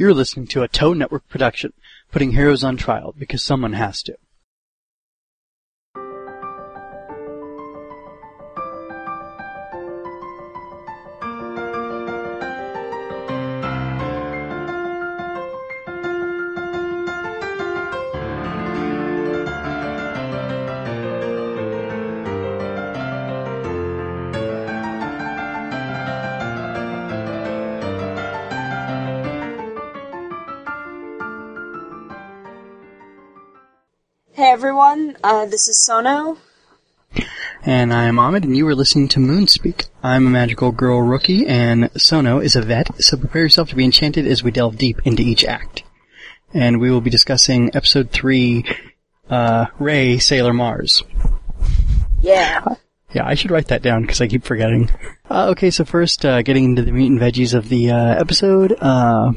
You're listening to a Toe Network production, putting heroes on trial because someone has to. Uh, this is Sono. And I'm Ahmed, and you are listening to Moonspeak. I'm a magical girl rookie, and Sono is a vet, so prepare yourself to be enchanted as we delve deep into each act. And we will be discussing episode 3, uh, Ray, Sailor Mars. Yeah. Yeah, I should write that down because I keep forgetting. Uh, okay, so first, uh, getting into the meat and veggies of the uh, episode, uh,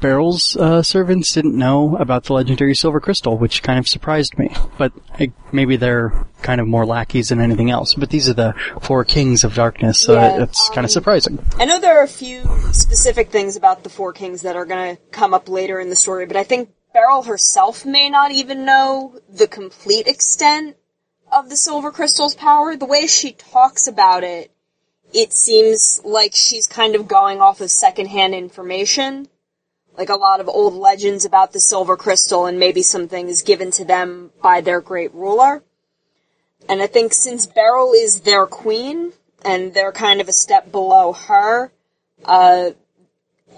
Beryl's uh, servants didn't know about the legendary silver crystal, which kind of surprised me. But I, maybe they're kind of more lackeys than anything else. But these are the four kings of darkness, so Yeah, it's kind um, of surprising. I know there are a few specific things about the Four Kings that are gonna come up later in the story, but I think Beryl herself may not even know the complete extent of the Silver Crystal's power. The way she talks about it, it seems like she's kind of going off of secondhand information. Like a lot of old legends about the Silver Crystal and maybe some things given to them by their great ruler. And I think since Beryl is their queen, and they're kind of a step below her, uh,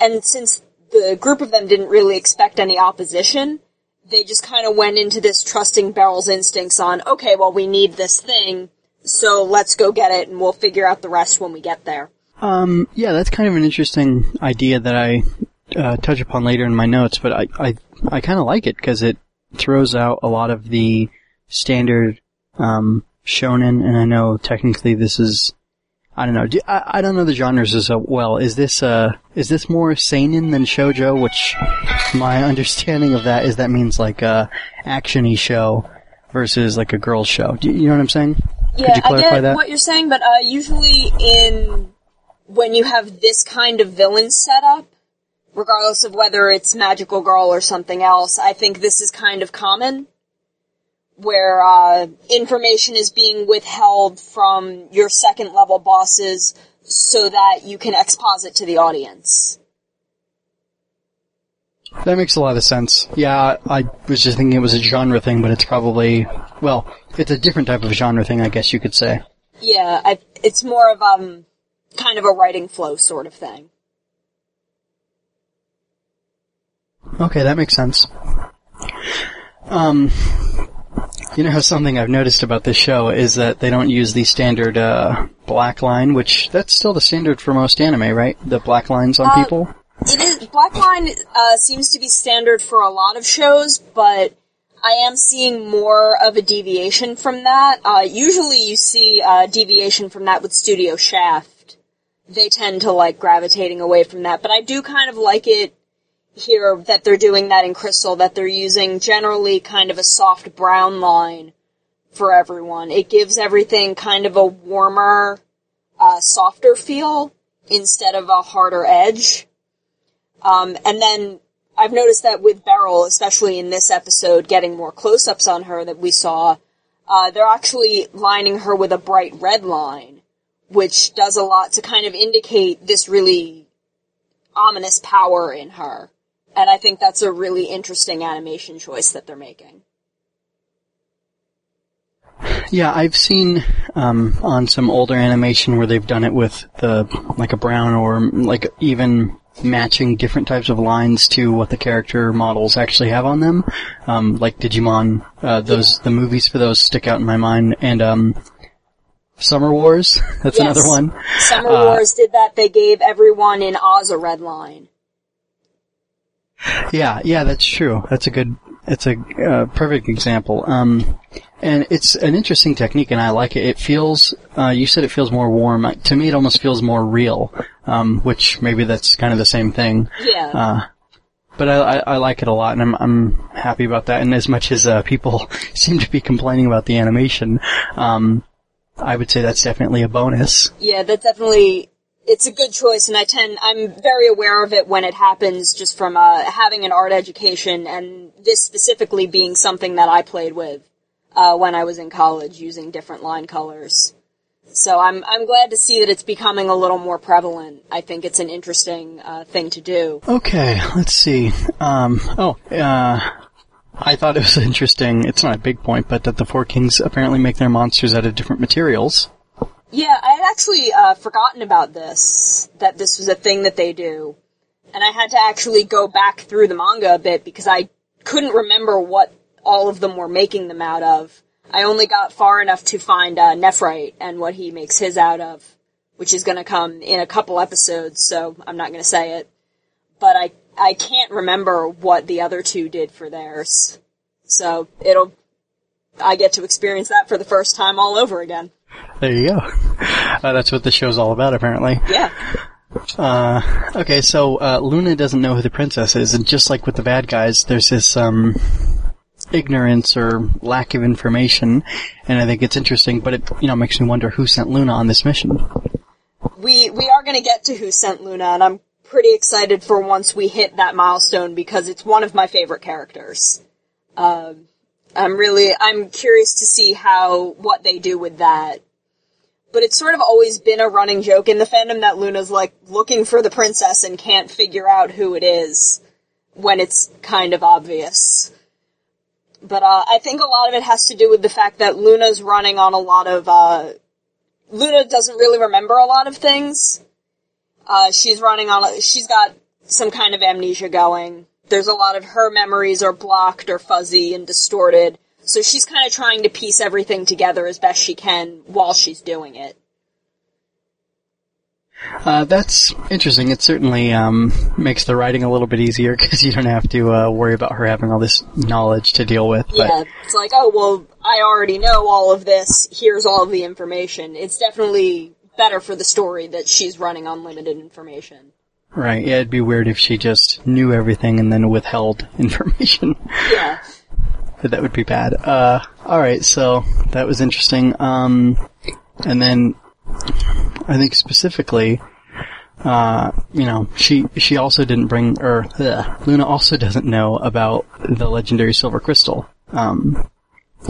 and since the group of them didn't really expect any opposition, they just kind of went into this trusting Beryl's instincts on, okay, well, we need this thing, so let's go get it, and we'll figure out the rest when we get there. Um, yeah, that's kind of an interesting idea that I uh, touch upon later in my notes, but I I, I kind of like it because it throws out a lot of the standard um, shonen, and I know technically this is I don't know. Do, I, I don't know the genres as well. Is this uh is this more seinen than shojo? Which my understanding of that is that means like a actiony show versus like a girls show. Do you, know what I'm saying? Yeah, Could you I get that? what you're saying, but uh, usually in when you have this kind of villain setup, regardless of whether it's Magical Girl or something else, I think this is kind of common, where uh, information is being withheld from your second level bosses so that you can exposit to the audience. That makes a lot of sense. Yeah, I was just thinking it was a genre thing, but it's probably, well, it's a different type of genre thing, I guess you could say. Yeah, I, it's more of um kind of a writing flow sort of thing. Okay, that makes sense. Um, you know, something I've noticed about this show is that they don't use the standard, uh, black line, which, that's still the standard for most anime, right? The black lines on Uh, people? It is Blackline uh, seems to be standard for a lot of shows, but I am seeing more of a deviation from that. Uh, usually, you see uh, deviation from that with Studio Shaft. They tend to like gravitating away from that, but I do kind of like it here that they're doing that in Crystal. That they're using generally kind of a soft brown line for everyone. It gives everything kind of a warmer, uh, softer feel instead of a harder edge. Um, and then I've noticed that with Beryl, especially in this episode, getting more close-ups on her that we saw, uh, they're actually lining her with a bright red line, which does a lot to kind of indicate this really ominous power in her. And I think that's a really interesting animation choice that they're making. Yeah, I've seen um, on some older animation where they've done it with the like a brown or like even matching different types of lines to what the character models actually have on them. Um, like Digimon, uh, those the movies for those stick out in my mind, and um, Summer Wars. That's Yes. another one. Summer Uh, Wars did that. They gave everyone in Oz a red line. Yeah, yeah, that's true. That's a good, it's a uh, perfect example. Um, and it's an interesting technique, and I like it. It feels, uh, you said it feels more warm. To me, it almost feels more real, um, which maybe that's kind of the same thing. Yeah. Uh, but I, I, I like it a lot, and I'm I'm happy about that. And as much as uh, people seem to be complaining about the animation, um, I would say that's definitely a bonus. Yeah, that definitely it's a good choice, and I tend I'm very aware of it when it happens, just from uh, having an art education, and this specifically being something that I played with uh, when I was in college, using different line colors. So I'm I'm glad to see that it's becoming a little more prevalent. I think it's an interesting uh, thing to do. Okay, let's see. Um, oh, uh, I thought it was interesting. It's not a big point, but that the Four Kings apparently make their monsters out of different materials. Yeah, I had actually uh, forgotten about this, that this was a thing that they do. And I had to actually go back through the manga a bit because I couldn't remember what all of them were making them out of. I only got far enough to find uh, Nephrite and what he makes his out of, which is going to come in a couple episodes, so I'm not going to say it. But I I can't remember what the other two did for theirs. So it'll I get to experience that for the first time all over again. There you go. Uh, that's what the show's all about, apparently. Yeah. Uh, okay, so uh, Luna doesn't know who the princess is, and just like with the bad guys, there's this um, ignorance or lack of information, and I think it's interesting. But it, you know, makes me wonder who sent Luna on this mission. We we are going to get to who sent Luna, and I'm pretty excited for once we hit that milestone because it's one of my favorite characters. Um, I'm really I'm curious to see how what they do with that. But it's sort of always been a running joke in the fandom that Luna's like looking for the princess and can't figure out who it is when it's kind of obvious. But uh, I think a lot of it has to do with the fact that Luna's running on a lot of. Uh, Luna doesn't really remember a lot of things. Uh, she's running on. A, she's got some kind of amnesia going. There's a lot of her memories are blocked or fuzzy and distorted. So she's kind of trying to piece everything together as best she can while she's doing it. Uh, that's interesting. It certainly um, makes the writing a little bit easier because you don't have to uh, worry about her having all this knowledge to deal with. Yeah, it's like, oh, well, I already know all of this. Here's all of the information. It's definitely better for the story that she's running on limited information. right, yeah, it'd be weird if she just knew everything and then withheld information. Yeah. That would be bad. Uh, all right, so that was interesting. Um, and then I think specifically, uh, you know, she she also didn't bring, or ugh, Luna also doesn't know about the legendary silver crystal. Um,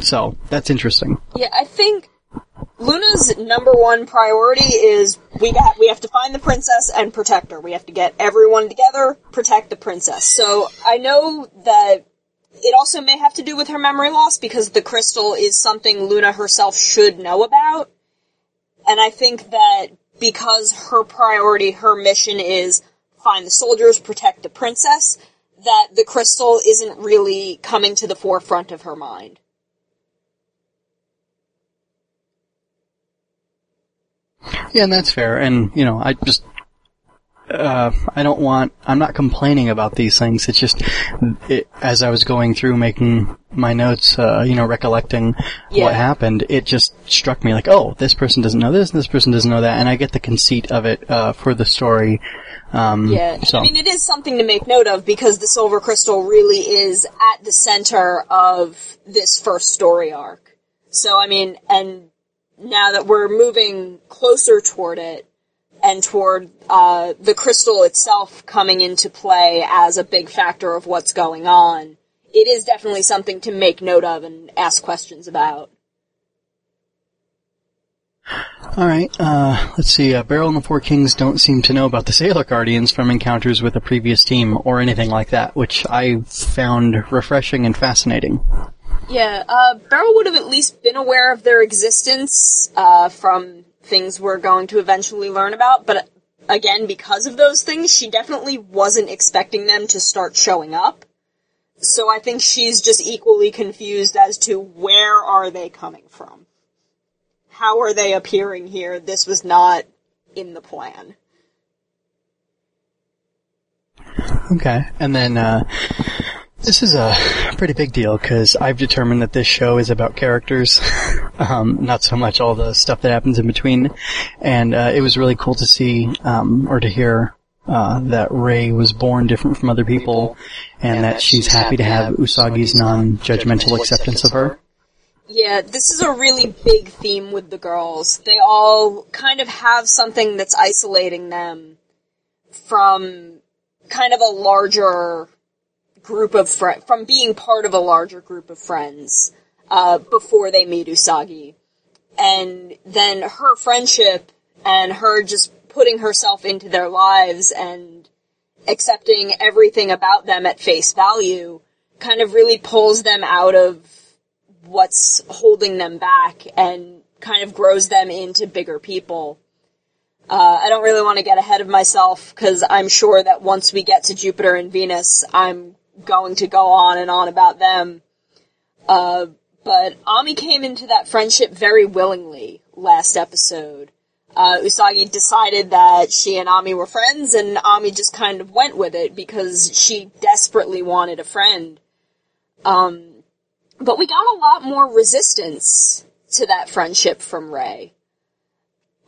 so that's interesting. Yeah, I think Luna's number one priority is we got we have to find the princess and protect her. We have to get everyone together, protect the princess. So I know that it also may have to do with her memory loss because the crystal is something Luna herself should know about. And I think that because her priority, her mission is find the soldiers, protect the princess, that the crystal isn't really coming to the forefront of her mind. Yeah, and that's fair. And you know, I just. Uh, I don't want, I'm not complaining about these things. It's just, it, as I was going through making my notes, uh, you know, recollecting Yeah. what happened, it just struck me like, oh, this person doesn't know this, and this person doesn't know that, and I get the conceit of it, uh, for the story. Um, Yeah, so, I mean, it is something to make note of because the silver crystal really is at the center of this first story arc. So, I mean, and now that we're moving closer toward it and toward uh, the crystal itself coming into play as a big factor of what's going on, it is definitely something to make note of and ask questions about. Alright, uh, let's see, uh, Beryl and the Four Kings don't seem to know about the Sailor Guardians from encounters with a previous team or anything like that, which I found refreshing and fascinating. Yeah, uh, Beryl would have at least been aware of their existence uh, from things we're going to eventually learn about, but again, because of those things, she definitely wasn't expecting them to start showing up. So I think she's just equally confused as to where are they coming from? How are they appearing here? This was not in the plan. Okay, and then, uh, this is a pretty big deal because I've determined that this show is about characters, um, not so much all the stuff that happens in between. And uh, it was really cool to see um, or to hear uh, that Ray was born different from other people, and that she's happy to have Usagi's non-judgmental acceptance of her. Yeah, this is a really big theme with the girls. They all kind of have something that's isolating them from kind of a larger group of friends, from being part of a larger group of friends, uh, before they meet Usagi. And then her friendship and her just putting herself into their lives and accepting everything about them at face value kind of really pulls them out of what's holding them back and kind of grows them into bigger people. Uh, I don't really want to get ahead of myself because I'm sure that once we get to Jupiter and Venus, I'm going to go on and on about them. Uh, but Ami came into that friendship very willingly last episode. Uh, Usagi decided that she and Ami were friends, and Ami just kind of went with it because she desperately wanted a friend. Um, but we got a lot more resistance to that friendship from Ray.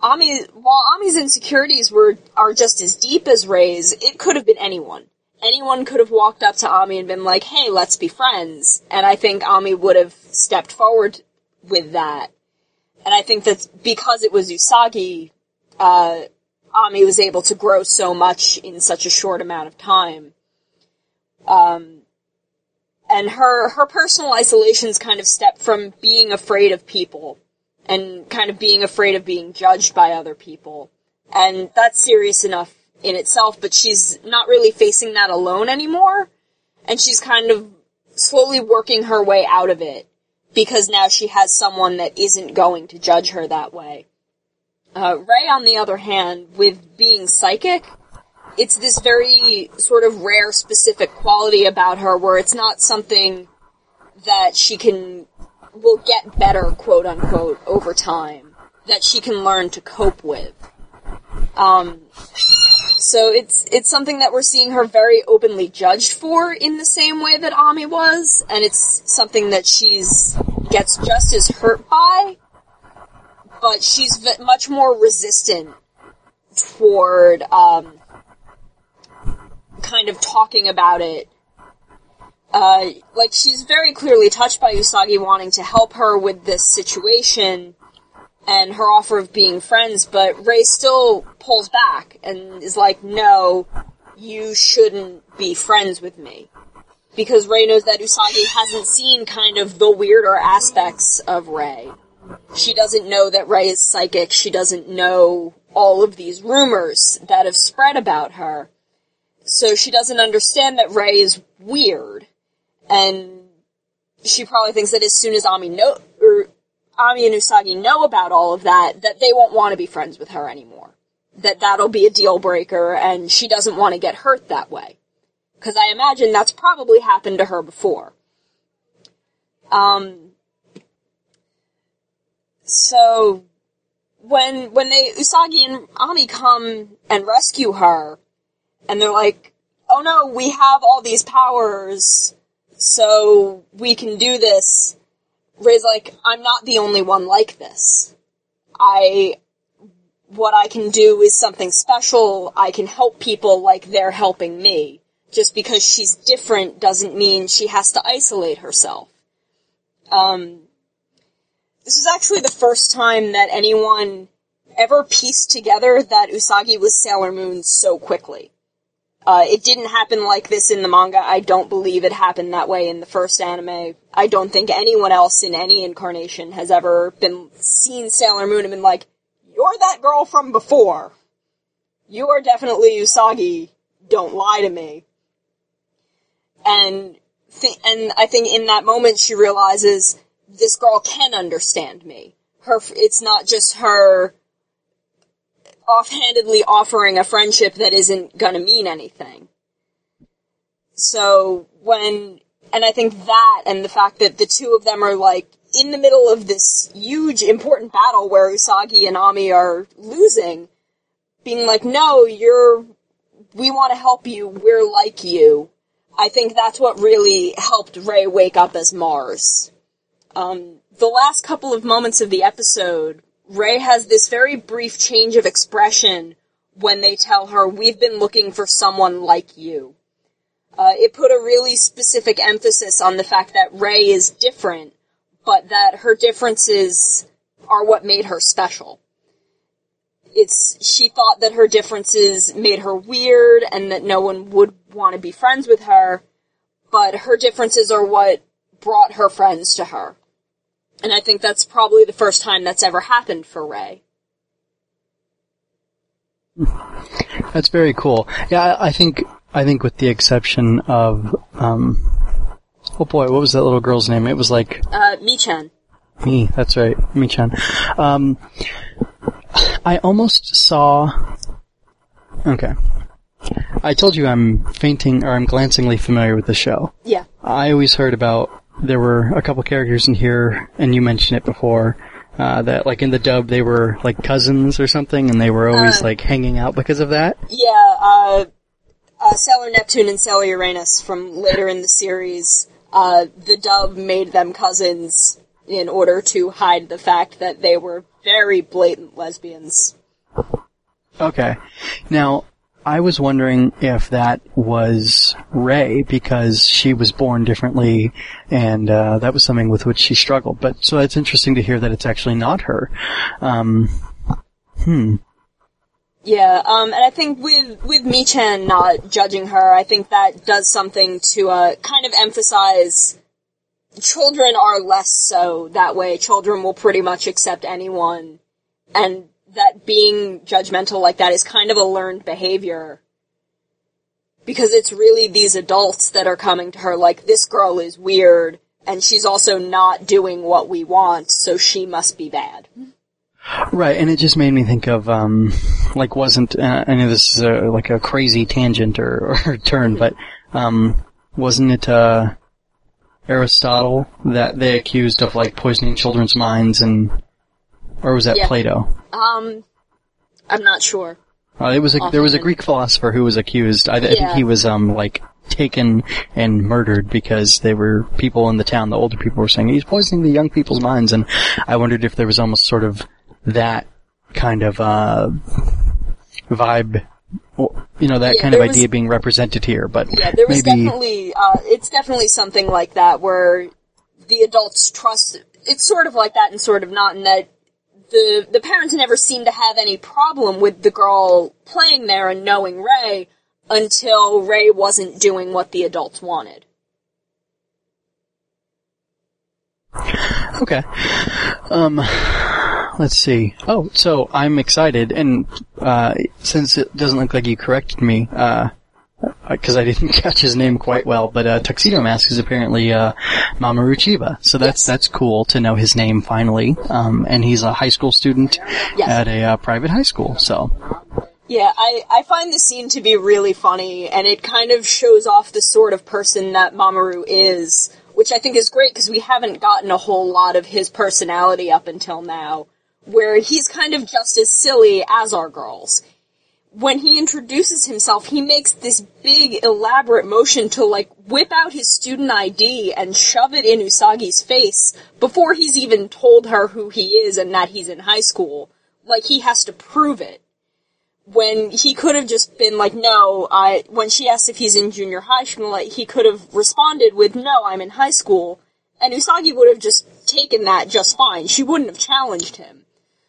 Ami, while Ami's insecurities were are just as deep as Ray's, it could have been anyone. Anyone could have walked up to Ami and been like, "Hey, let's be friends," and I think Ami would have stepped forward with that. And I think that because it was Usagi, uh, Ami was able to grow so much in such a short amount of time. Um, and her her personal isolations kind of step from being afraid of people and kind of being afraid of being judged by other people. And that's serious enough in itself, but she's not really facing that alone anymore. And she's kind of slowly working her way out of it because now she has someone that isn't going to judge her that way. Uh, Rei, on the other hand, with being psychic, it's this very sort of rare specific quality about her where it's not something that she can will get better quote unquote over time that she can learn to cope with um, so it's it's something that we're seeing her very openly judged for in the same way that Ami was and it's something that she's gets just as hurt by but she's v- much more resistant toward um, kind of talking about it. Uh, like she's very clearly touched by Usagi wanting to help her with this situation and her offer of being friends, but Ray still pulls back and is like, no, you shouldn't be friends with me. Because Ray knows that Usagi hasn't seen kind of the weirder aspects of Ray. She doesn't know that Ray is psychic. She doesn't know all of these rumors that have spread about her. So she doesn't understand that Ray is weird. And she probably thinks that as soon as Ami know, or Ami and Usagi know about all of that, that they won't want to be friends with her anymore. That that'll be a deal breaker and she doesn't want to get hurt that way. Cause I imagine that's probably happened to her before. Um, so, when, when they, Usagi and Ami come and rescue her, and they're like, oh no, we have all these powers, so we can do this. Rei's like, I'm not the only one like this. I, what I can do is something special. I can help people like they're helping me. Just because she's different doesn't mean she has to isolate herself. Um, this is actually the first time that anyone ever pieced together that Usagi was Sailor Moon so quickly. Uh, it didn't happen like this in the manga. I don't believe it happened that way in the first anime. I don't think anyone else in any incarnation has ever been seen Sailor Moon and been like, "You're that girl from before. You are definitely Usagi. Don't lie to me." And th- and I think in that moment she realizes this girl can understand me. Her, it's not just her offhandedly offering a friendship that isn't gonna mean anything. So when, and I think that and the fact that the two of them are like in the middle of this huge important battle where Usagi and Ami are losing, being like, no, you're, we want to help you, we're like you. I think that's what really helped Ray wake up as Mars. Um, the last couple of moments of the episode Rei has this very brief change of expression when they tell her, we've been looking for someone like you. Uh, it put a really specific emphasis on the fact that Ray is different, but that her differences are what made her special. It's, she thought that her differences made her weird and that no one would want to be friends with her, but her differences are what brought her friends to her. And I think that's probably the first time that's ever happened for Ray. That's very cool. Yeah, I, think I think with the exception of um, oh boy, what was that little girl's name? It was like Uh, Michan. me. That's right, Michan. Um, I almost saw. Okay, I told you I'm fainting or I'm glancingly familiar with the show. Yeah. I always heard about there were a couple characters in here, and you mentioned it before. Uh, that like in the dub they were like cousins or something, and they were always Uh. like hanging out because of that. Yeah, uh, uh, Sailor Neptune and Sailor Uranus from later in the series, uh, the dub made them cousins in order to hide the fact that they were very blatant lesbians. Okay. Now, I was wondering if that was Ray because she was born differently, and uh, that was something with which she struggled. But so it's interesting to hear that it's actually not her. Um, hmm. Yeah, um, and I think with, with Michan not judging her, I think that does something to, uh, kind of emphasize children are less so that way. Children will pretty much accept anyone, and that being judgmental like that is kind of a learned behavior. Because it's really these adults that are coming to her like, this girl is weird, and she's also not doing what we want, so she must be bad. Right, and it just made me think of um, like wasn't uh, I know this is a, like a crazy tangent or, or turn, but um, wasn't it uh, Aristotle that they accused of like poisoning children's minds and or was that Yeah. Plato? Um, I'm not sure. Uh, it was a, there was a Greek philosopher who was accused. I, I think he was um like taken and murdered because they were people in the town. The older people were saying he's poisoning the young people's minds, and I wondered if there was almost sort of that kind of uh vibe, you know, that Yeah, kind of there was- idea being represented here. But Yeah, there was maybe definitely, uh, it's definitely something like that where the adults trust, it's sort of like that and sort of not in that the, the parents never seem to have any problem with the girl playing there and knowing Ray until Ray wasn't doing what the adults wanted. Okay. Um, let's see. Oh, so I'm excited, and uh, since it doesn't look like you corrected me, uh, because I didn't catch his name quite well, but uh, Tuxedo Mask is apparently uh, Mamoru Chiba, so that's Yes. that's cool to know his name finally. Um, and he's a high school student Yes. at a uh, private high school, so Yeah, I, I find the scene to be really funny, and it kind of shows off the sort of person that Mamoru is, which I think is great because we haven't gotten a whole lot of his personality up until now, where he's kind of just as silly as our girls. When he introduces himself, he makes this big, elaborate motion to, like, whip out his student ID and shove it in Usagi's face before he's even told her who he is and that he's in high school. Like, he has to prove it when he could have just been like, no, I, when she asked if he's in junior high like, he could have responded with, no, I'm in high school, and Usagi would have just taken that just fine. She wouldn't have challenged him.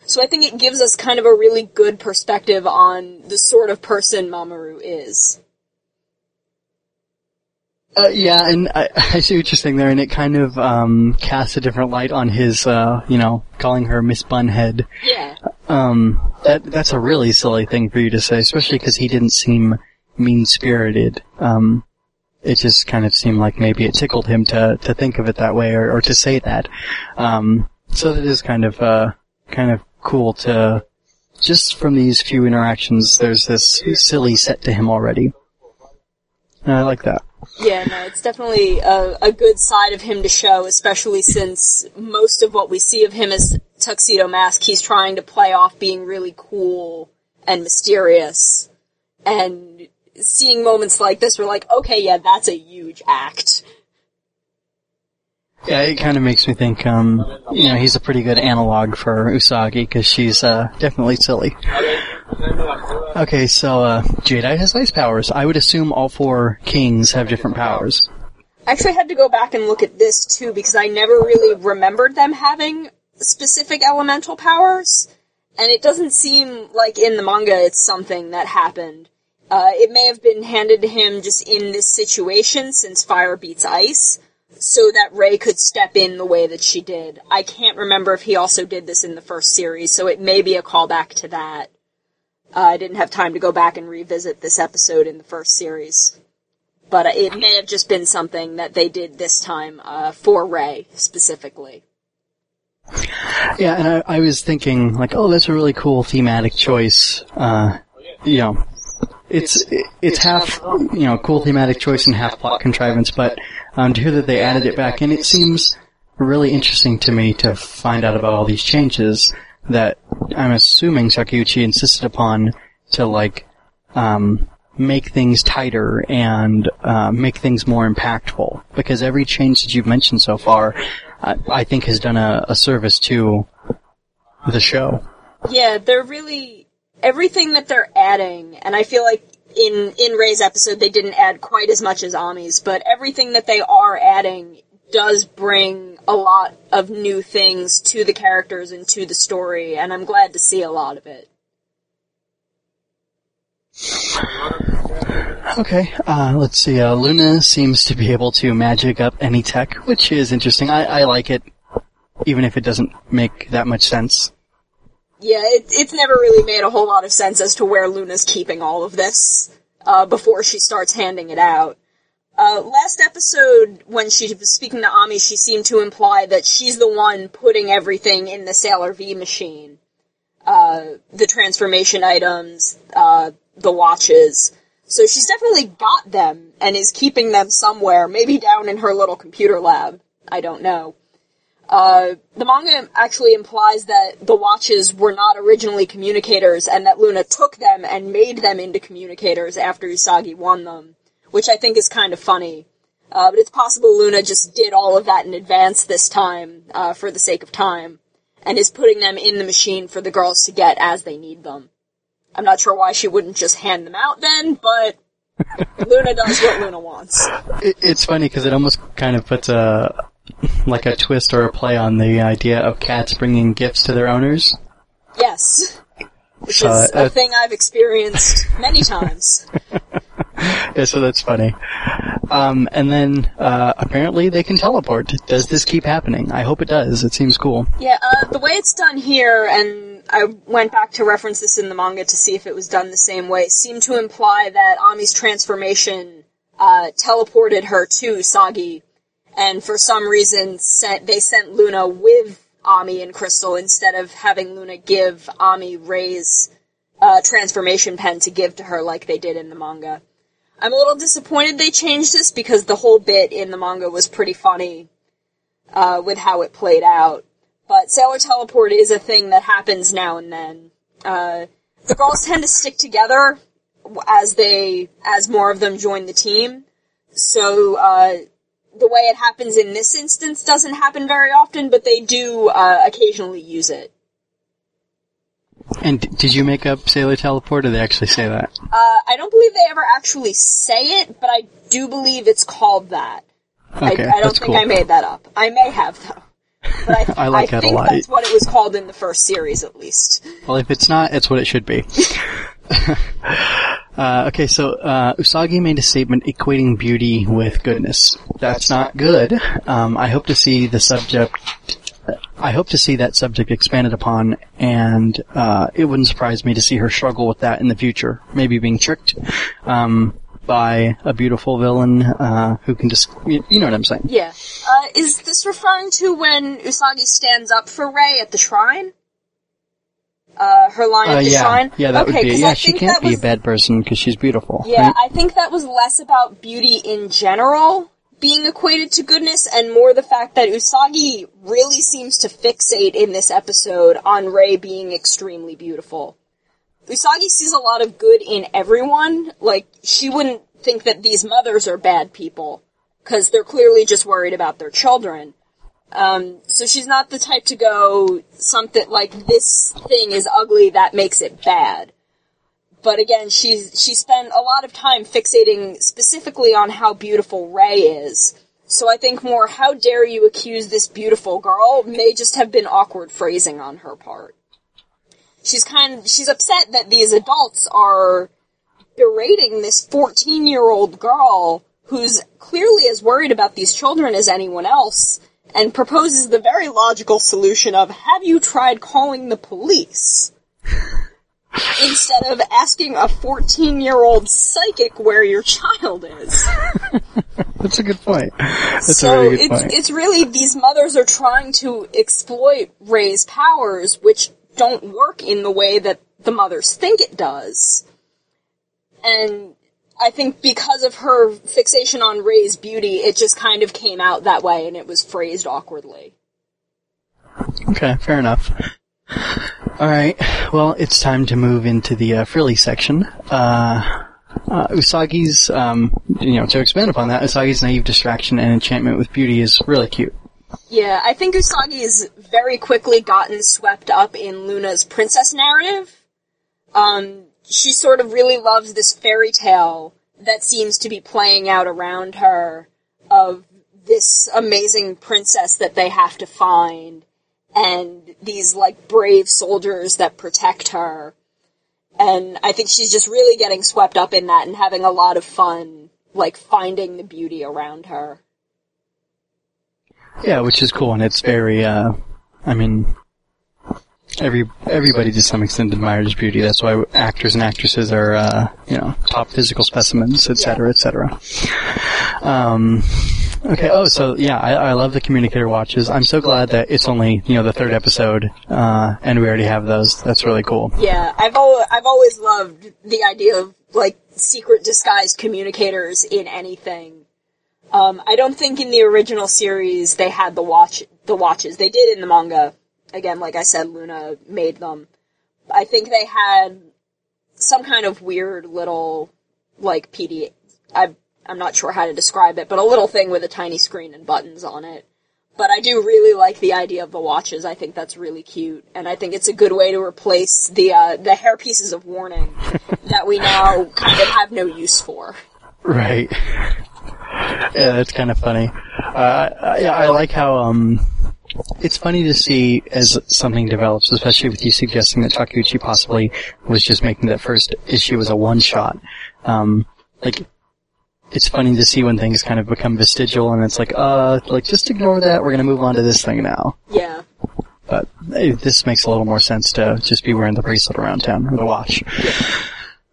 So I think it gives us kind of a really good perspective on the sort of person Mamoru is. Uh, yeah, and I, I see what you're saying there, and it kind of um, casts a different light on his, uh, you know, calling her Miss Bunhead. Yeah. Um, that that's a really silly thing for you to say, especially because he didn't seem mean spirited. Um, it just kind of seemed like maybe it tickled him to to think of it that way or, or to say that. Um, so that is kind of uh, kind of cool to just from these few interactions. There's this silly set to him already. And I like that. Yeah, no, it's definitely a, a good side of him to show, especially since most of what we see of him is Tuxedo Mask, he's trying to play off being really cool and mysterious. And seeing moments like this, we're like, okay, yeah, that's a huge act. Yeah, it kind of makes me think, um, you know, he's a pretty good analog for Usagi because she's uh, definitely silly. Okay, so uh, Jadeite has ice powers. I would assume all four kings have different powers. I actually had to go back and look at this too because I never really remembered them having specific elemental powers. And it doesn't seem like in the manga it's something that happened. Uh, it may have been handed to him just in this situation since fire beats ice, so that Ray could step in the way that she did. I can't remember if he also did this in the first series, so it may be a callback to that. Uh, I didn't have time to go back and revisit this episode in the first series. But it may have just been something that they did this time uh, for Ray specifically. Yeah, and I, I was thinking like, oh, that's a really cool thematic choice. Uh, you know, it's it's half you know cool thematic choice and half plot contrivance, but um, to hear that they added it back in, it seems really interesting to me to find out about all these changes that I'm assuming Sakiguchi insisted upon to like um, make things tighter and uh, make things more impactful. Because every change that you've mentioned so far, I, I think has done a, a service to the show. Yeah, they're really everything that they're adding, and I feel like in in Ray's episode they didn't add quite as much as Ami's, but everything that they are adding does bring a lot of new things to the characters and to the story, and I'm glad to see a lot of it. Okay, uh, let's see. Uh, Luna seems to be able to magic up any tech, which is interesting. I, I like it, even if it doesn't make that much sense. Yeah, it, it's never really made a whole lot of sense as to where Luna's keeping all of this uh, before she starts handing it out. Uh, last episode, when she was speaking to Ami, she seemed to imply that she's the one putting everything in the Sailor V machine. Uh, the transformation items, uh, the watches. So she's definitely got them and is keeping them somewhere, maybe down in her little computer lab. I don't know. Uh, the manga actually implies that the watches were not originally communicators and that Luna took them and made them into communicators after Usagi won them, which I think is kind of funny. Uh, but it's possible Luna just did all of that in advance this time, uh, for the sake of time, and is putting them in the machine for the girls to get as they need them. I'm not sure why she wouldn't just hand them out then, but Luna does what Luna wants. It, it's funny because it almost kind of puts a like a twist or a play on the idea of cats bringing gifts to their owners. Yes. Which is Uh, a thing I've experienced many times. Yeah, so that's funny. Um, and then uh, apparently they can teleport. Does this keep happening? I hope it does. It seems cool. Yeah, uh, the way it's done here, and I went back to reference this in the manga to see if it was done the same way, seemed to imply that Ami's transformation uh, teleported her to Sagi, and for some reason sent they sent Luna with Ami and Crystal instead of having Luna give Ami Ray's uh, transformation pen to give to her like they did in the manga. I'm a little disappointed they changed this because the whole bit in the manga was pretty funny uh, with how it played out. But Sailor Teleport is a thing that happens now and then. Uh, the girls tend to stick together as they, as more of them join the team. So, uh, the way it happens in this instance doesn't happen very often, but they do, uh, occasionally use it. And d- did you make up Sailor Teleport, or did they actually say that? Uh, I don't believe they ever actually say it, but I do believe it's called that. Okay, I, I don't that's think cool. I made that up. I may have though. But I, I like that a think lot. that's what it was called in the first series, at least. Well, if it's not, it's what it should be. uh, okay, so uh, Usagi made a statement equating beauty with goodness. That's not good. Um, I hope to see the subject. I hope to see that subject expanded upon, and uh, it wouldn't surprise me to see her struggle with that in the future. Maybe being tricked um, by a beautiful villain uh, who can just, you, you know what I'm saying? Yeah. Uh, is this referring to when Usagi stands up for Rei at the shrine? Uh, her line Uh, at the yeah, yeah, that okay, would be. Yeah, I she can't be was, a bad person because she's beautiful. Yeah, right? I think that was less about beauty in general being equated to goodness and more the fact that Usagi really seems to fixate in this episode on Rei being extremely beautiful. Usagi sees a lot of good in everyone. Like, she wouldn't think that these mothers are bad people. Cause they're clearly just worried about their children. Um, so she's not the type to go something like this thing is ugly that makes it bad. But again, she's she spent a lot of time fixating specifically on how beautiful Ray is, So I think more, how dare you accuse this beautiful girl may just have been awkward phrasing on her part. She's kind of, she's upset that these adults are berating this 14 year old girl who's clearly as worried about these children as anyone else and proposes the very logical solution of, have you tried calling the police? Instead of asking a 14 year old psychic where your child is. That's a good point. That's a so really good it's, point. it's really, these mothers are trying to exploit Ray's powers, which don't work in the way that the mothers think it does. And I think because of her fixation on Ray's beauty, it just kind of came out that way and it was phrased awkwardly. Okay, fair enough. Alright, well, it's time to move into the uh, frilly section. Uh, uh, Usagi's, um, you know, to expand upon that, Usagi's naive distraction and enchantment with beauty is really cute. Yeah, I think Usagi's very quickly gotten swept up in Luna's princess narrative. Um, she sort of really loves this fairy tale that seems to be playing out around her of this amazing princess that they have to find and these like brave soldiers that protect her. And I think she's just really getting swept up in that and having a lot of fun, like finding the beauty around her. Yeah, which is cool, and it's very, uh, I mean, every, everybody to some extent admires beauty. That's why actors and actresses are, uh, you know, top physical specimens, etc., cetera, et cetera. Um, okay, oh, so yeah, I, I love the communicator watches. I'm so glad that it's only, you know, the third episode, uh, and we already have those. That's really cool. Yeah, I've al- I've always loved the idea of like secret disguised communicators in anything. Um, I don't think in the original series they had the watch the watches. They did in the manga. Again, like I said, Luna made them. I think they had some kind of weird little like PD. I I'm not sure how to describe it, but a little thing with a tiny screen and buttons on it. But I do really like the idea of the watches. I think that's really cute, and I think it's a good way to replace the uh, the hair pieces of warning that we now kind of have no use for. Right. yeah, that's kind of funny. Uh, I, yeah, I like how um, it's funny to see as something develops, especially with you suggesting that Takeuchi possibly was just making that first issue as a one shot. Um, like, it's funny to see when things kind of become vestigial, and it's like, uh, like just ignore that. We're gonna move on to this thing now. Yeah. But this makes a little more sense to just be wearing the bracelet around town or the watch.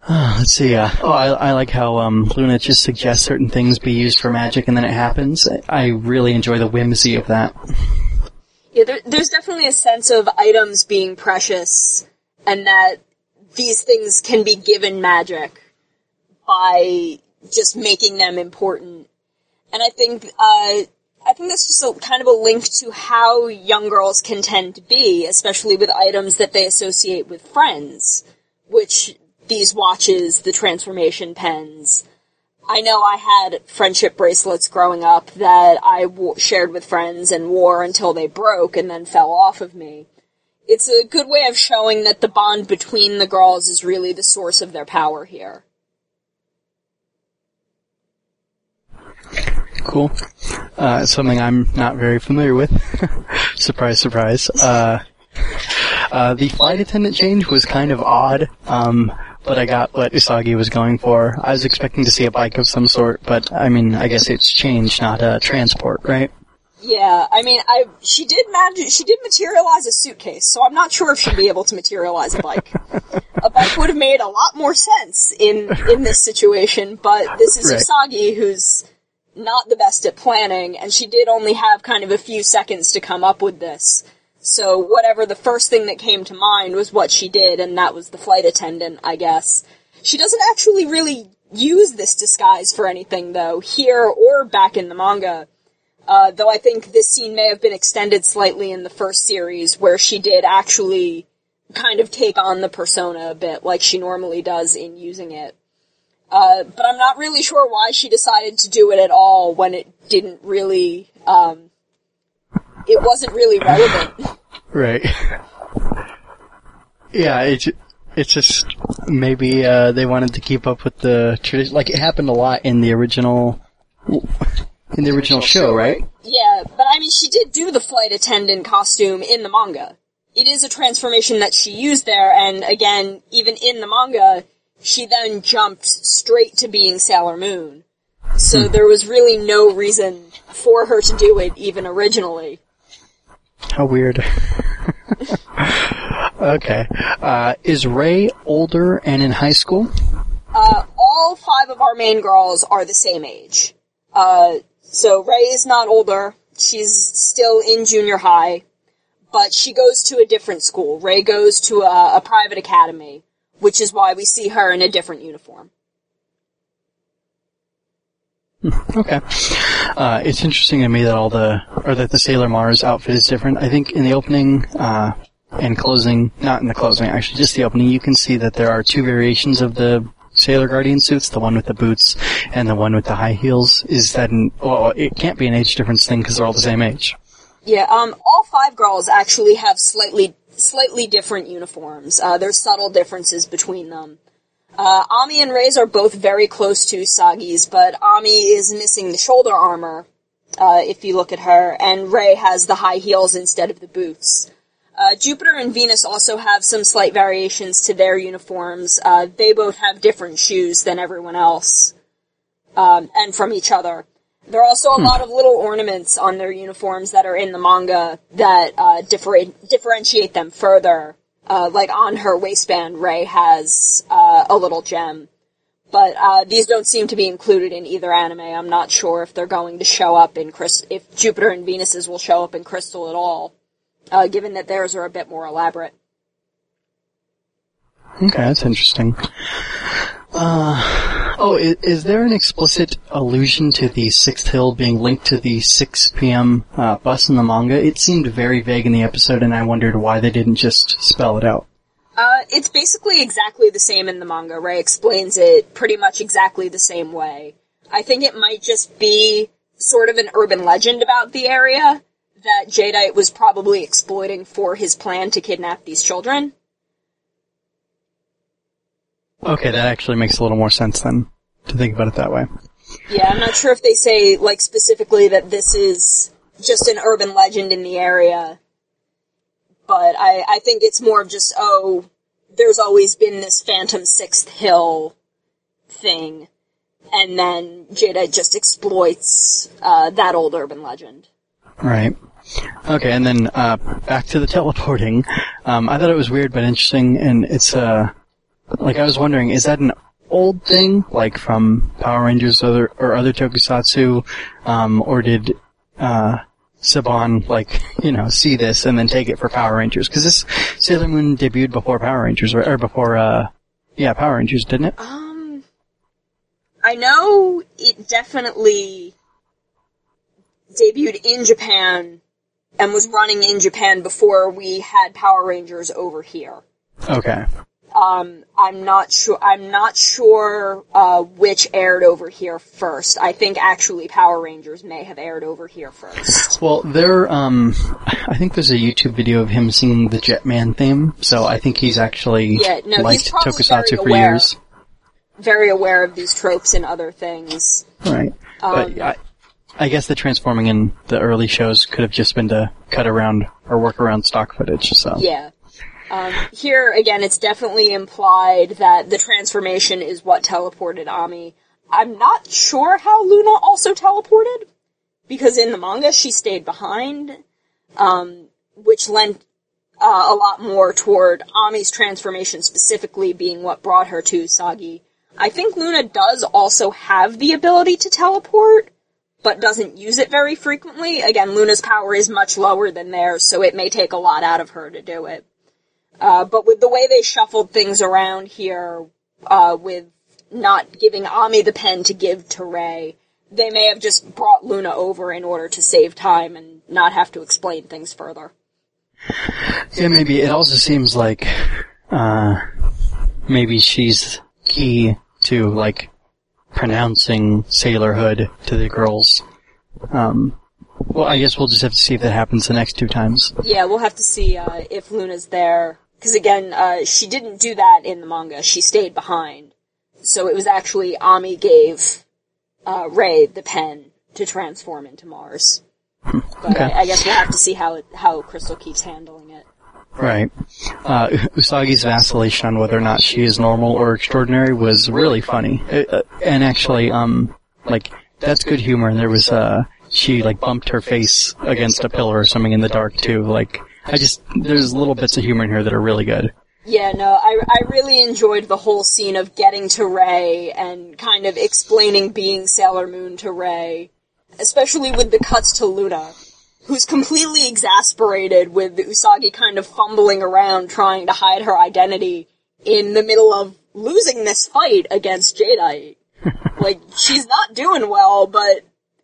Uh, let's see. Uh, oh, I, I like how um, Luna just suggests certain things be used for magic, and then it happens. I really enjoy the whimsy of that. Yeah, there, there's definitely a sense of items being precious, and that these things can be given magic by just making them important. And I think, uh, I think that's just a kind of a link to how young girls can tend to be, especially with items that they associate with friends, which these watches, the transformation pens. I know I had friendship bracelets growing up that I w- shared with friends and wore until they broke and then fell off of me. It's a good way of showing that the bond between the girls is really the source of their power here. Cool. Uh, something I'm not very familiar with. surprise, surprise. Uh, uh, the flight attendant change was kind of odd, um, but I got what Usagi was going for. I was expecting to see a bike of some sort, but I mean, I guess it's change, not uh, transport, right? Yeah, I mean, I she did manage, she did materialize a suitcase, so I'm not sure if she'd be able to materialize a bike. a bike would have made a lot more sense in in this situation, but this is Right. Usagi who's not the best at planning, and she did only have kind of a few seconds to come up with this. So whatever the first thing that came to mind was what she did, and that was the flight attendant, I guess. She doesn't actually really use this disguise for anything though, here or back in the manga. Uh, though I think this scene may have been extended slightly in the first series, where she did actually kind of take on the persona a bit, like she normally does in using it. Uh, but I'm not really sure why she decided to do it at all when it didn't really, um, it wasn't really relevant. Right. yeah, it's it's just maybe uh, they wanted to keep up with the tradition. Like it happened a lot in the original, in in the original show, right? Yeah, but I mean, she did do the flight attendant costume in the manga. It is a transformation that she used there, and again, even in the manga, she then jumped straight to being Sailor Moon. So there was really no reason for her to do it even originally. How weird. okay. Uh, is Ray older and in high school? Uh, all five of our main girls are the same age. Uh, so Ray is not older. She's still in junior high, but she goes to a different school. Ray goes to a, a private academy, which is why we see her in a different uniform. Okay. Uh, it's interesting to me that all the, or that the Sailor Mars outfit is different. I think in the opening, uh, and closing, not in the closing, actually, just the opening, you can see that there are two variations of the Sailor Guardian suits, the one with the boots and the one with the high heels. Is that an, well, it can't be an age difference thing because they're all the same age. Yeah, um, all five girls actually have slightly, slightly different uniforms. Uh, there's subtle differences between them. Uh, Ami and Ray's are both very close to Sagi's, but Ami is missing the shoulder armor, uh, if you look at her, and Ray has the high heels instead of the boots. Uh, Jupiter and Venus also have some slight variations to their uniforms. Uh, they both have different shoes than everyone else, um, and from each other. There are also a lot of little ornaments on their uniforms that are in the manga that uh, differ- differentiate them further. Uh, like on her waistband, Ray has uh, a little gem. But uh, these don't seem to be included in either anime. I'm not sure if they're going to show up in Crystal, if Jupiter and Venus's will show up in Crystal at all, uh, given that theirs are a bit more elaborate. Okay, that's interesting. Uh, oh, is, is there an explicit allusion to the Sixth Hill being linked to the 6 p.m. Uh, bus in the manga? It seemed very vague in the episode, and I wondered why they didn't just spell it out. Uh, it's basically exactly the same in the manga. Ray explains it pretty much exactly the same way. I think it might just be sort of an urban legend about the area that Jadeite was probably exploiting for his plan to kidnap these children. Okay, that actually makes a little more sense then, to think about it that way. Yeah, I'm not sure if they say, like, specifically that this is just an urban legend in the area. But I, I think it's more of just, oh, there's always been this Phantom Sixth Hill thing. And then Jadeite just exploits, uh, that old urban legend. Right. Okay, and then, uh, back to the teleporting. Um, I thought it was weird but interesting, and it's, uh, like I was wondering, is that an old thing, like from Power Rangers or other, or other tokusatsu, um, or did, uh, Saban, like, you know, see this and then take it for Power Rangers? Because this Sailor Moon debuted before Power Rangers, or, or before, uh, yeah, Power Rangers, didn't it? Um, I know it definitely debuted in Japan and was running in Japan before we had Power Rangers over here. Okay. Um, I'm not sure. I'm not sure uh, which aired over here first. I think actually Power Rangers may have aired over here first. Well, there, um, I think there's a YouTube video of him singing the Jetman theme, so I think he's actually Yeah, no, he's liked probably tokusatsu for aware. years. Very aware of these tropes and other things. Right. Um, but I, I guess the transforming in the early shows could have just been to cut around or work around stock footage, so. Yeah. Um, here again, it's definitely implied that the transformation is what teleported Ami. I'm not sure how Luna also teleported because in the manga she stayed behind, um, which lent uh, a lot more toward Ami's transformation specifically being what brought her to Usagi. I think Luna does also have the ability to teleport, but doesn't use it very frequently. Again, Luna's power is much lower than theirs, so it may take a lot out of her to do it. Uh, but with the way they shuffled things around here, uh, with not giving Ami the pen to give to Ray, they may have just brought Luna over in order to save time and not have to explain things further. Yeah, maybe it also seems like, uh, maybe she's key to, like, pronouncing sailorhood to the girls. Um, well, I guess we'll just have to see if that happens the next two times. Yeah, we'll have to see uh, if Luna's there. Because again, uh, she didn't do that in the manga. She stayed behind. So it was actually Ami gave uh, Ray the pen to transform into Mars. But Okay. I, I guess we'll have to see how it, how Crystal keeps handling it. Right. Uh, Usagi's vacillation on whether or not she is normal or extraordinary was really funny. Uh, uh, and actually, um, like, that's good humor. And there was, uh, she, like, bumped her face against a pillar or something in the dark, too. Like, I just, there's little bits of humor in here that are really good. Yeah, no, I, I really enjoyed the whole scene of getting to Ray and kind of explaining being Sailor Moon to Ray. Especially with the cuts to Luna, who's completely exasperated with Usagi kind of fumbling around trying to hide her identity in the middle of losing this fight against Jadeite. like, she's not doing well, but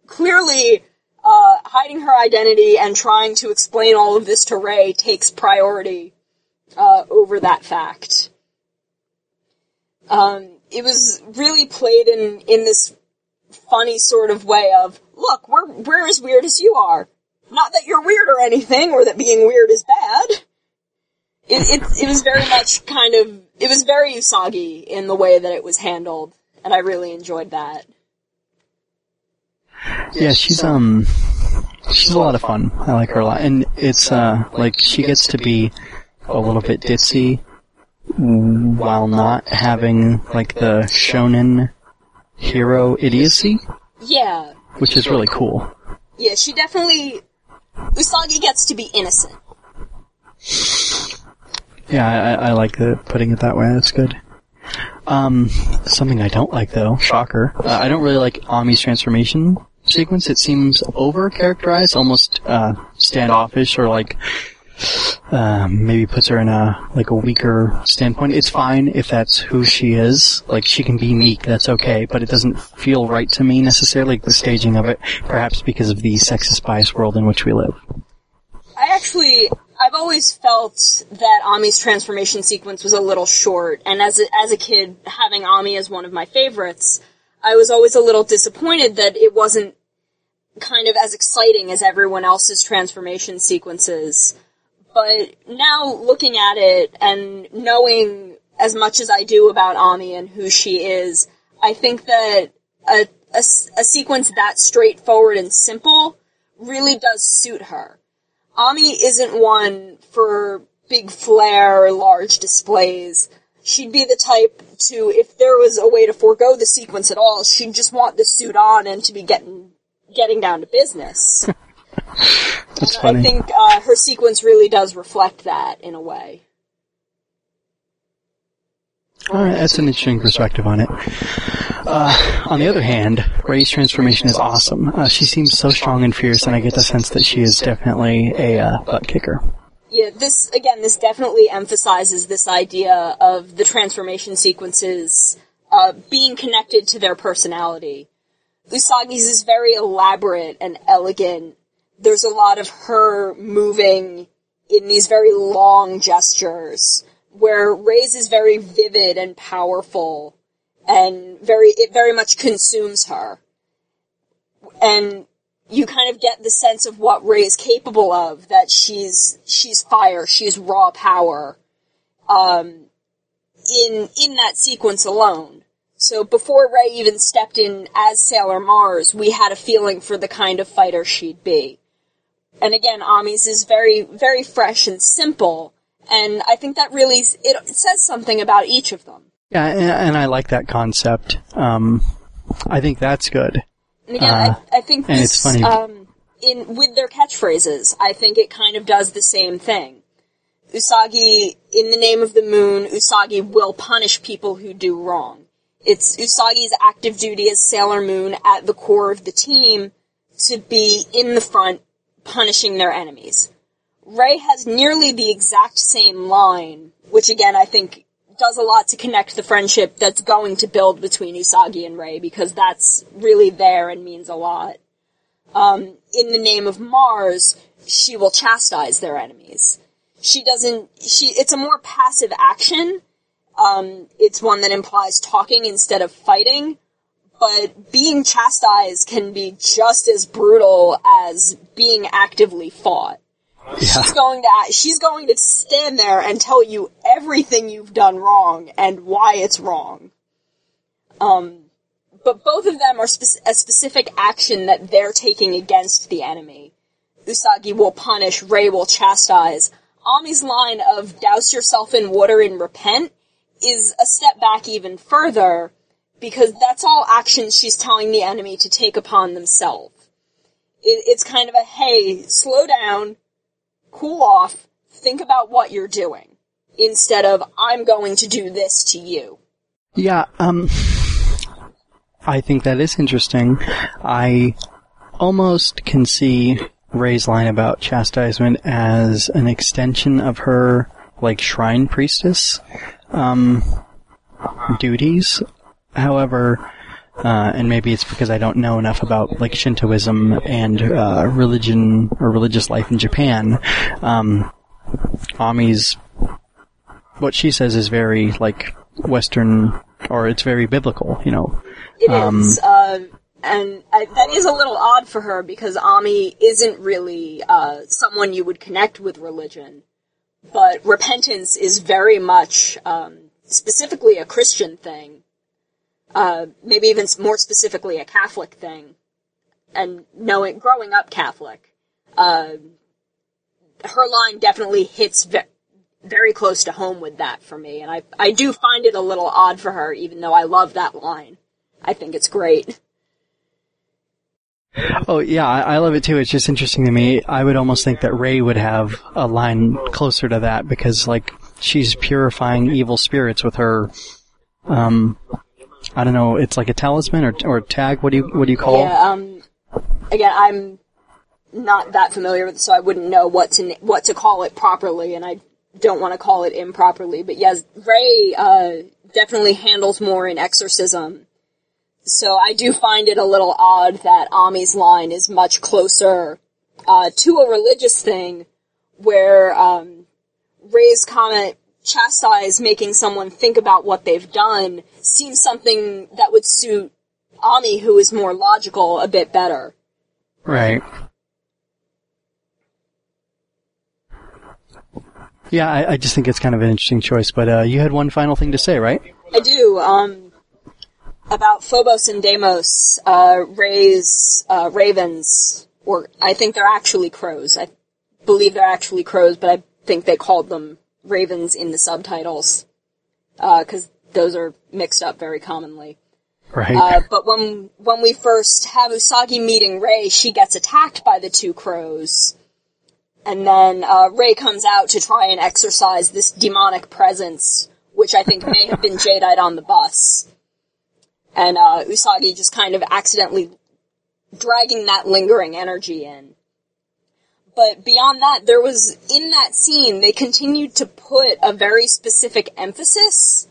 clearly, uh, hiding her identity and trying to explain all of this to Ray takes priority uh, over that fact. Um, it was really played in in this funny sort of way of, look, we're we're as weird as you are. Not that you're weird or anything, or that being weird is bad. It it, it was very much kind of it was very Usagi in the way that it was handled, and I really enjoyed that. Yeah, she's, um, she's a lot of fun. I like her a lot. And it's, uh, like, she gets to be a little bit ditzy while not having, like, the shonen hero idiocy, Yeah, which is really cool. yeah, she definitely Usagi gets to be innocent. Yeah, I, I I like the, putting it that way. That's good. Um, something I don't like though, shocker. Uh, I don't really like Ami's transformation sequence. It seems over characterized, almost uh, standoffish, or like um, maybe puts her in a like a weaker standpoint. It's fine if that's who she is. Like she can be meek, that's okay. But it doesn't feel right to me necessarily. Like the staging of it, perhaps because of the sexist bias world in which we live. I actually, I've always felt that Ami's transformation sequence was a little short, and as a, as a kid, having Ami as one of my favorites, I was always a little disappointed that it wasn't kind of as exciting as everyone else's transformation sequences. But now looking at it and knowing as much as I do about Ami and who she is, I think that a a sequence that straightforward and simple really does suit her. Ami isn't one for big flair or large displays. She'd be the type to, if there was a way to forego the sequence at all, she'd just want the suit on and to be getting getting down to business. That's I funny. think uh, her sequence really does reflect that in a way. All right, that's an interesting perspective on it. Uh, on the other hand, Ray's transformation is awesome. Uh, she seems so strong and fierce, and I get the sense that she is definitely a uh, butt kicker. Yeah, this again, this definitely emphasizes this idea of the transformation sequences uh, being connected to their personality. Usagi's is very elaborate and elegant. There's a lot of her moving in these very long gestures, where Ray's is very vivid and powerful, and very it very much consumes her. And you kind of get the sense of what Ray is capable of, that she's, she's fire, she's raw power, um, in, in that sequence alone. So before Ray even stepped in as Sailor Mars, we had a feeling for the kind of fighter she'd be. And again, Ami's is very, very fresh and simple, and I think that really, it, it says something about each of them. Yeah, and, and I like that concept. Um, I think that's good. And again, Uh, I, I think and this, it's funny- um, in with their catchphrases, I think it kind of does the same thing. Usagi, in the name of the moon, Usagi will punish people who do wrong. It's Usagi's active duty as Sailor Moon at the core of the team to be in the front, punishing their enemies. Ray has nearly the exact same line, which again I think does a lot to connect the friendship that's going to build between Usagi and Ray because that's really there and means a lot. Um, in the name of Mars, she will chastise their enemies. She doesn't, she, it's a more passive action. Um, it's one that implies talking instead of fighting, but being chastised can be just as brutal as being actively fought. She's going to she's going to stand there and tell you everything you've done wrong and why it's wrong. Um, but both of them are spe- a specific action that they're taking against the enemy. Usagi will punish, Rei will chastise. Ami's line of douse yourself in water and repent is a step back even further because that's all actions she's telling the enemy to take upon themselves. It, it's kind of a hey, slow down, cool off, think about what you're doing instead of I'm going to do this to you. Yeah, um, I think that is interesting. I almost can see Ray's line about chastisement as an extension of her, like, shrine priestess, um, duties. However, uh, and maybe it's because I don't know enough about like Shintoism and uh, religion or religious life in Japan. Um, Ami's what she says is very like Western, or it's very biblical. You know, It is, uh, and I, that is a little odd for her because Ami isn't really uh, someone you would connect with religion, but repentance is very much um, specifically a Christian thing. Uh, maybe even more specifically a Catholic thing, and knowing growing up Catholic, uh, her line definitely hits ve- very close to home with that for me, and I I do find it a little odd for her, even though I love that line. I think it's great. Oh yeah, I, love it too. It's just interesting to me. I would almost think that Ray would have a line closer to that because like she's purifying evil spirits with her. Um, I don't know. It's like a talisman or or tag. What do you what do you call? Yeah. Um. Again, I'm not that familiar with, it, so I wouldn't know what to what to call it properly, and I don't want to call it improperly. But yes, Ray uh, definitely handles more in exorcism. So I do find it a little odd that Ami's line is much closer uh, to a religious thing, where um, Ray's comment chastise making someone think about what they've done seems something that would suit Ami, who is more logical, a bit better. Right. Yeah, I, I just think it's kind of an interesting choice. But uh, you had one final thing to say, right? I do. Um, about Phobos and Deimos, uh, Ray's uh, ravens, or I think they're actually crows. I believe they're actually crows, but I think they called them ravens in the subtitles because those are mixed up very commonly. Right. Uh, but when when we first have Usagi meeting Ray, she gets attacked by the two crows, and then uh, Ray comes out to try and exorcise this demonic presence, which I think may have been Jadeite on the bus. And uh, Usagi just kind of accidentally dragging that lingering energy in. But beyond that, there was in that scene they continued to put a very specific emphasis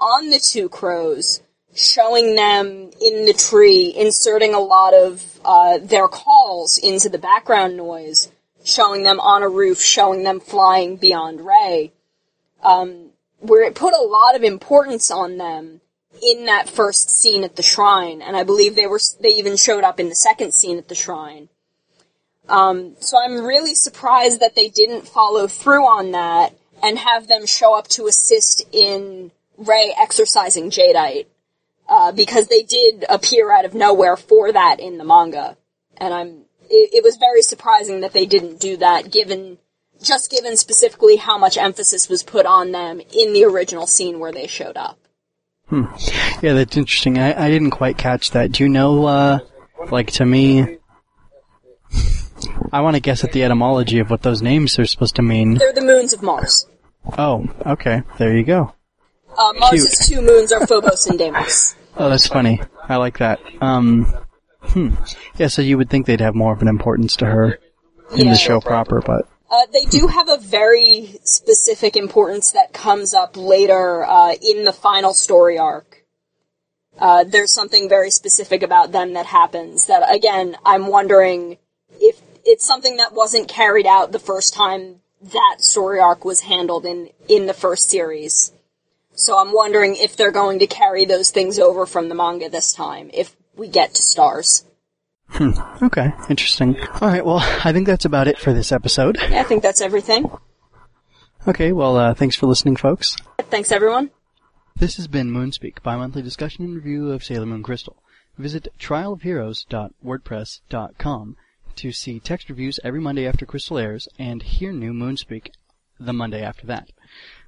on the two crows showing them in the tree, inserting a lot of uh, their calls into the background noise, showing them on a roof, showing them flying beyond Ray, um, where it put a lot of importance on them in that first scene at the shrine, and I believe they were they even showed up in the second scene at the shrine. Um, so I'm really surprised that they didn't follow through on that and have them show up to assist in Ray exercising Jadeite uh, because they did appear out of nowhere for that in the manga, and I'm. It, it was very surprising that they didn't do that, given just given specifically how much emphasis was put on them in the original scene where they showed up. yeah, that's interesting. I, I didn't quite catch that. Do you know, uh, like to me, I want to guess at the etymology of what those names are supposed to mean. They're the moons of Mars. Oh, okay. There you go. Uh, Mars's two moons are Phobos and Deimos. Oh, that's funny. I like that. Um, hmm. Yeah, so you would think they'd have more of an importance to her in Yeah. the show proper, but Uh, they do have a very specific importance that comes up later uh, in the final story arc. Uh, there's something very specific about them that happens that, again, I'm wondering it's something that wasn't carried out the first time that story arc was handled in, in the first series. So I'm wondering if they're going to carry those things over from the manga this time, if we get to stars. okay, interesting. All right, well, I think that's about it for this episode. Yeah, I think that's everything. Okay, well, uh, thanks for listening, folks. Thanks, everyone. This has been Moonspeak, bi-monthly discussion and review of Sailor Moon Crystal. Visit trialofheroes.wordpress.com to see text reviews every Monday after Crystal airs and hear new Moonspeak the Monday after that.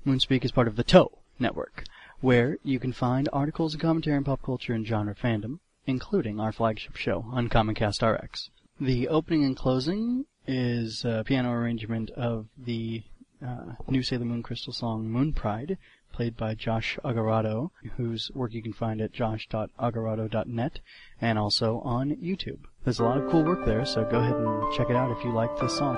Moonspeak is part of the TOE network, where you can find articles and commentary on pop culture and genre fandom, including our flagship show, Uncommon Cast RX. The opening and closing is a piano arrangement of the uh, new Sailor Moon Crystal song Moon Pride, played by Josh Agarado, whose work you can find at josh.agarado.net and also on YouTube. There's a lot of cool work there, so go ahead and check it out if you like this song.